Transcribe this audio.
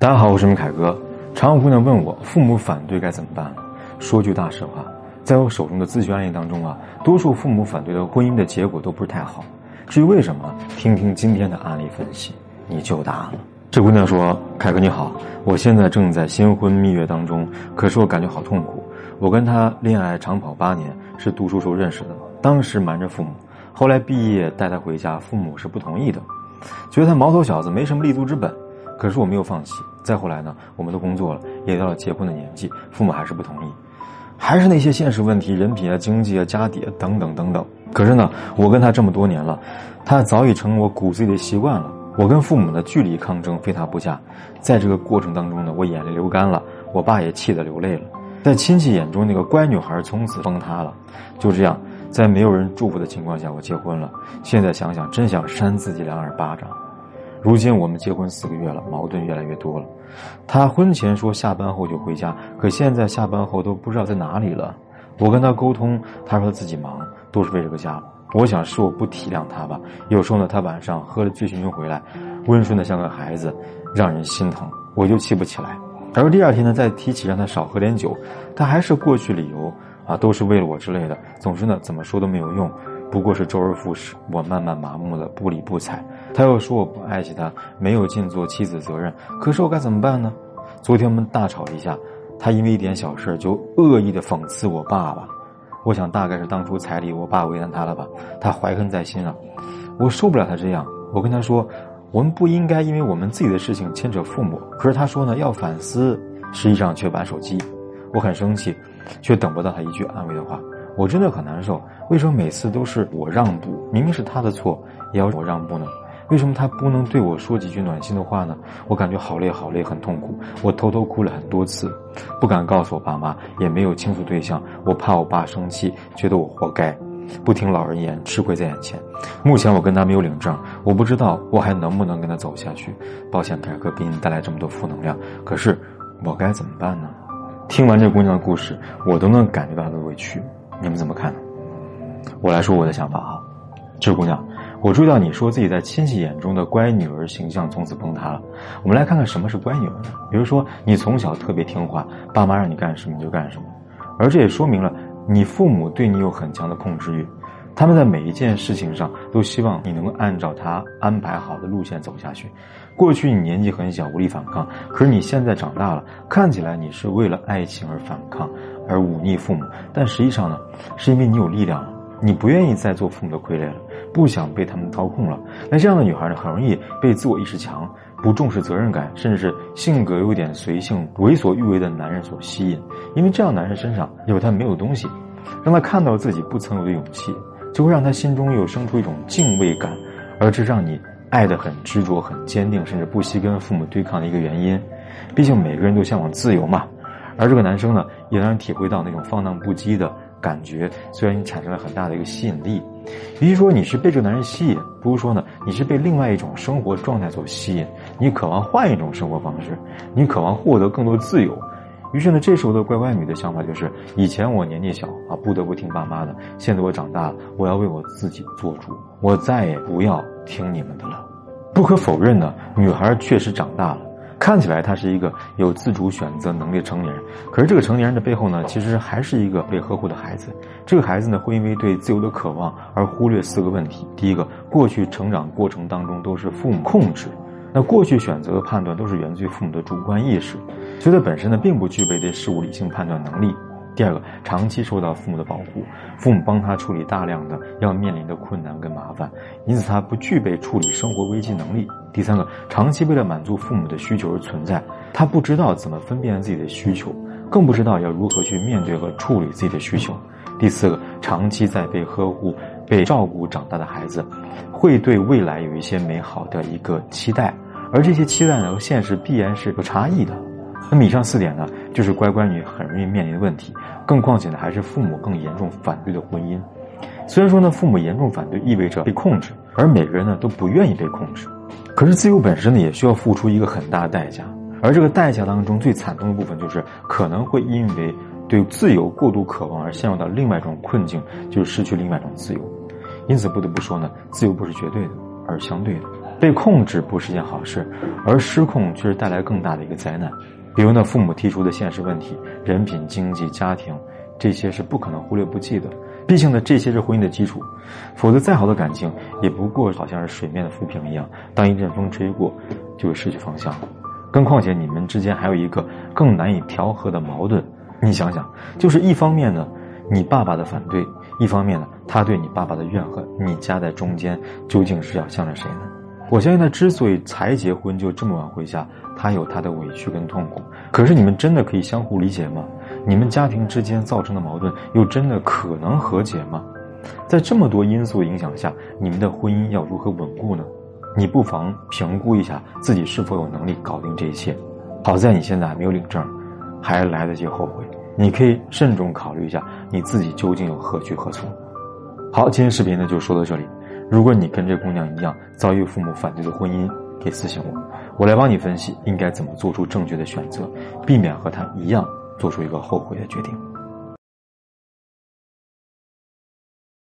大家好，我是明凯哥。常有姑娘问我，父母反对该怎么办？说句大实话，在我手中的咨询案例当中啊，多数父母反对的婚姻的结果都不是太好。至于为什么，听听今天的案例分析，你就答案了。这姑娘说：“凯哥你好，我现在正在新婚蜜月当中，可是我感觉好痛苦。我跟他恋爱长跑八年，是读书时候认识的，当时瞒着父母，后来毕业带他回家，父母是不同意的，觉得他毛头小子没什么立足之本。”可是我没有放弃。再后来呢，我们都工作了，也到了结婚的年纪，父母还是不同意，还是那些现实问题，人品啊、经济啊、家底啊等等等等。可是呢，我跟他这么多年了，他早已成我骨子里的习惯了。我跟父母的距离抗争，非他不嫁。在这个过程当中呢，我眼泪流干了，我爸也气得流泪了。在亲戚眼中，那个乖女孩从此崩塌了。就这样，在没有人祝福的情况下，我结婚了。现在想想，真想扇自己两耳巴掌。如今我们结婚四个月了，矛盾越来越多了。他婚前说下班后就回家，可现在下班后都不知道在哪里了。我跟他沟通，他说他自己忙，都是为这个家。我想是我不体谅他吧。有时候呢，他晚上喝了醉醺醺回来，温顺的像个孩子，让人心疼，我就气不起来。而第二天呢，再提起让他少喝点酒，他还是过去理由啊，都是为了我之类的。总之呢，怎么说都没有用。不过是周而复始，我慢慢麻木了，不理不睬。他又说我不爱惜他，没有尽做妻子责任。可是我该怎么办呢？昨天我们大吵一架，他因为一点小事就恶意的讽刺我爸爸。我想大概是当初彩礼我爸为难他了吧，他怀恨在心啊。我受不了他这样，我跟他说，我们不应该因为我们自己的事情牵扯父母。可是他说呢要反思，实际上却玩手机。我很生气，却等不到他一句安慰的话。我真的很难受，为什么每次都是我让步？明明是他的错，也要我让步呢？为什么他不能对我说几句暖心的话呢？我感觉好累好累，很痛苦。我偷偷哭了很多次，不敢告诉我爸妈，也没有倾诉对象，我怕我爸生气，觉得我活该，不听老人言，吃亏在眼前。目前我跟他没有领证，我不知道我还能不能跟他走下去。抱歉，凯哥给你带来这么多负能量，可是我该怎么办呢？听完这姑娘的故事，我都能感觉到她的委屈。你们怎么看？我来说我的想法啊，这姑娘，我注意到你说自己在亲戚眼中的乖女儿形象从此崩塌了。我们来看看什么是乖女儿呢？比如说，你从小特别听话，爸妈让你干什么你就干什么，而这也说明了你父母对你有很强的控制欲，他们在每一件事情上都希望你能够按照他安排好的路线走下去。过去你年纪很小，无力反抗，可是你现在长大了，看起来你是为了爱情而反抗。而忤逆父母，但实际上呢，是因为你有力量了，你不愿意再做父母的傀儡了，不想被他们操控了。那这样的女孩呢，很容易被自我意识强、不重视责任感，甚至是性格有点随性、为所欲为的男人所吸引。因为这样男人身上有他没有东西，让他看到自己不曾有的勇气，就会让他心中又生出一种敬畏感，而这让你爱得很执着、很坚定，甚至不惜跟父母对抗的一个原因。毕竟每个人都向往自由嘛。而这个男生呢，也让人体会到那种放荡不羁的感觉，虽然你产生了很大的一个吸引力。与其说你是被这个男人吸引，不如说呢，你是被另外一种生活状态所吸引。你渴望换一种生活方式，你渴望获得更多自由。于是呢，这时候的乖乖女的想法就是：以前我年纪小啊，不得不听爸妈的；现在我长大了，我要为我自己做主，我再也不要听你们的了。不可否认呢，女孩确实长大了。看起来她是一个有自主选择能力的成年人，可是这个成年人的背后呢，其实还是一个被呵护的孩子。这个孩子呢，会因为对自由的渴望而忽略四个问题：第一个，过去成长过程当中都是父母控制，那过去选择的判断都是源自于父母的主观意识，所以他本身呢，并不具备对事物理性判断能力。第二个，长期受到父母的保护，父母帮他处理大量的要面临的困难跟麻烦，因此他不具备处理生活危机能力。第三个，长期为了满足父母的需求而存在，他不知道怎么分辨自己的需求，更不知道要如何去面对和处理自己的需求。第四个，长期在被呵护、被照顾长大的孩子，会对未来有一些美好的一个期待，而这些期待呢和现实必然是有差异的。那么以上四点呢，就是乖乖女很容易面临的问题。更况且呢，还是父母更严重反对的婚姻。虽然说呢，父母严重反对意味着被控制，而每个人呢都不愿意被控制。可是自由本身呢，也需要付出一个很大的代价。而这个代价当中最惨痛的部分，就是可能会因为对自由过度渴望而陷入到另外一种困境，就是失去另外一种自由。因此不得不说呢，自由不是绝对的，而是相对的。被控制不是件好事，而失控却是带来更大的一个灾难。比如呢，父母提出的现实问题，人品、经济、家庭，这些是不可能忽略不计的。毕竟呢，这些是婚姻的基础，否则再好的感情，也不过好像是水面的浮萍一样，当一阵风吹过，就会失去方向了。更况且你们之间还有一个更难以调和的矛盾，你想想，就是一方面呢，你爸爸的反对，一方面呢，他对你爸爸的怨恨，你夹在中间，究竟是要向着谁呢？我相信他之所以才结婚就这么晚回家，他有他的委屈跟痛苦。可是你们真的可以相互理解吗？你们家庭之间造成的矛盾又真的可能和解吗？在这么多因素影响下，你们的婚姻要如何稳固呢？你不妨评估一下自己是否有能力搞定这一切。好在你现在还没有领证，还来得及后悔。你可以慎重考虑一下你自己究竟有何去何从。好，今天视频呢就说到这里。如果你跟这姑娘一样遭遇父母反对的婚姻，可以私信我，我来帮你分析应该怎么做出正确的选择，避免和她一样做出一个后悔的决定。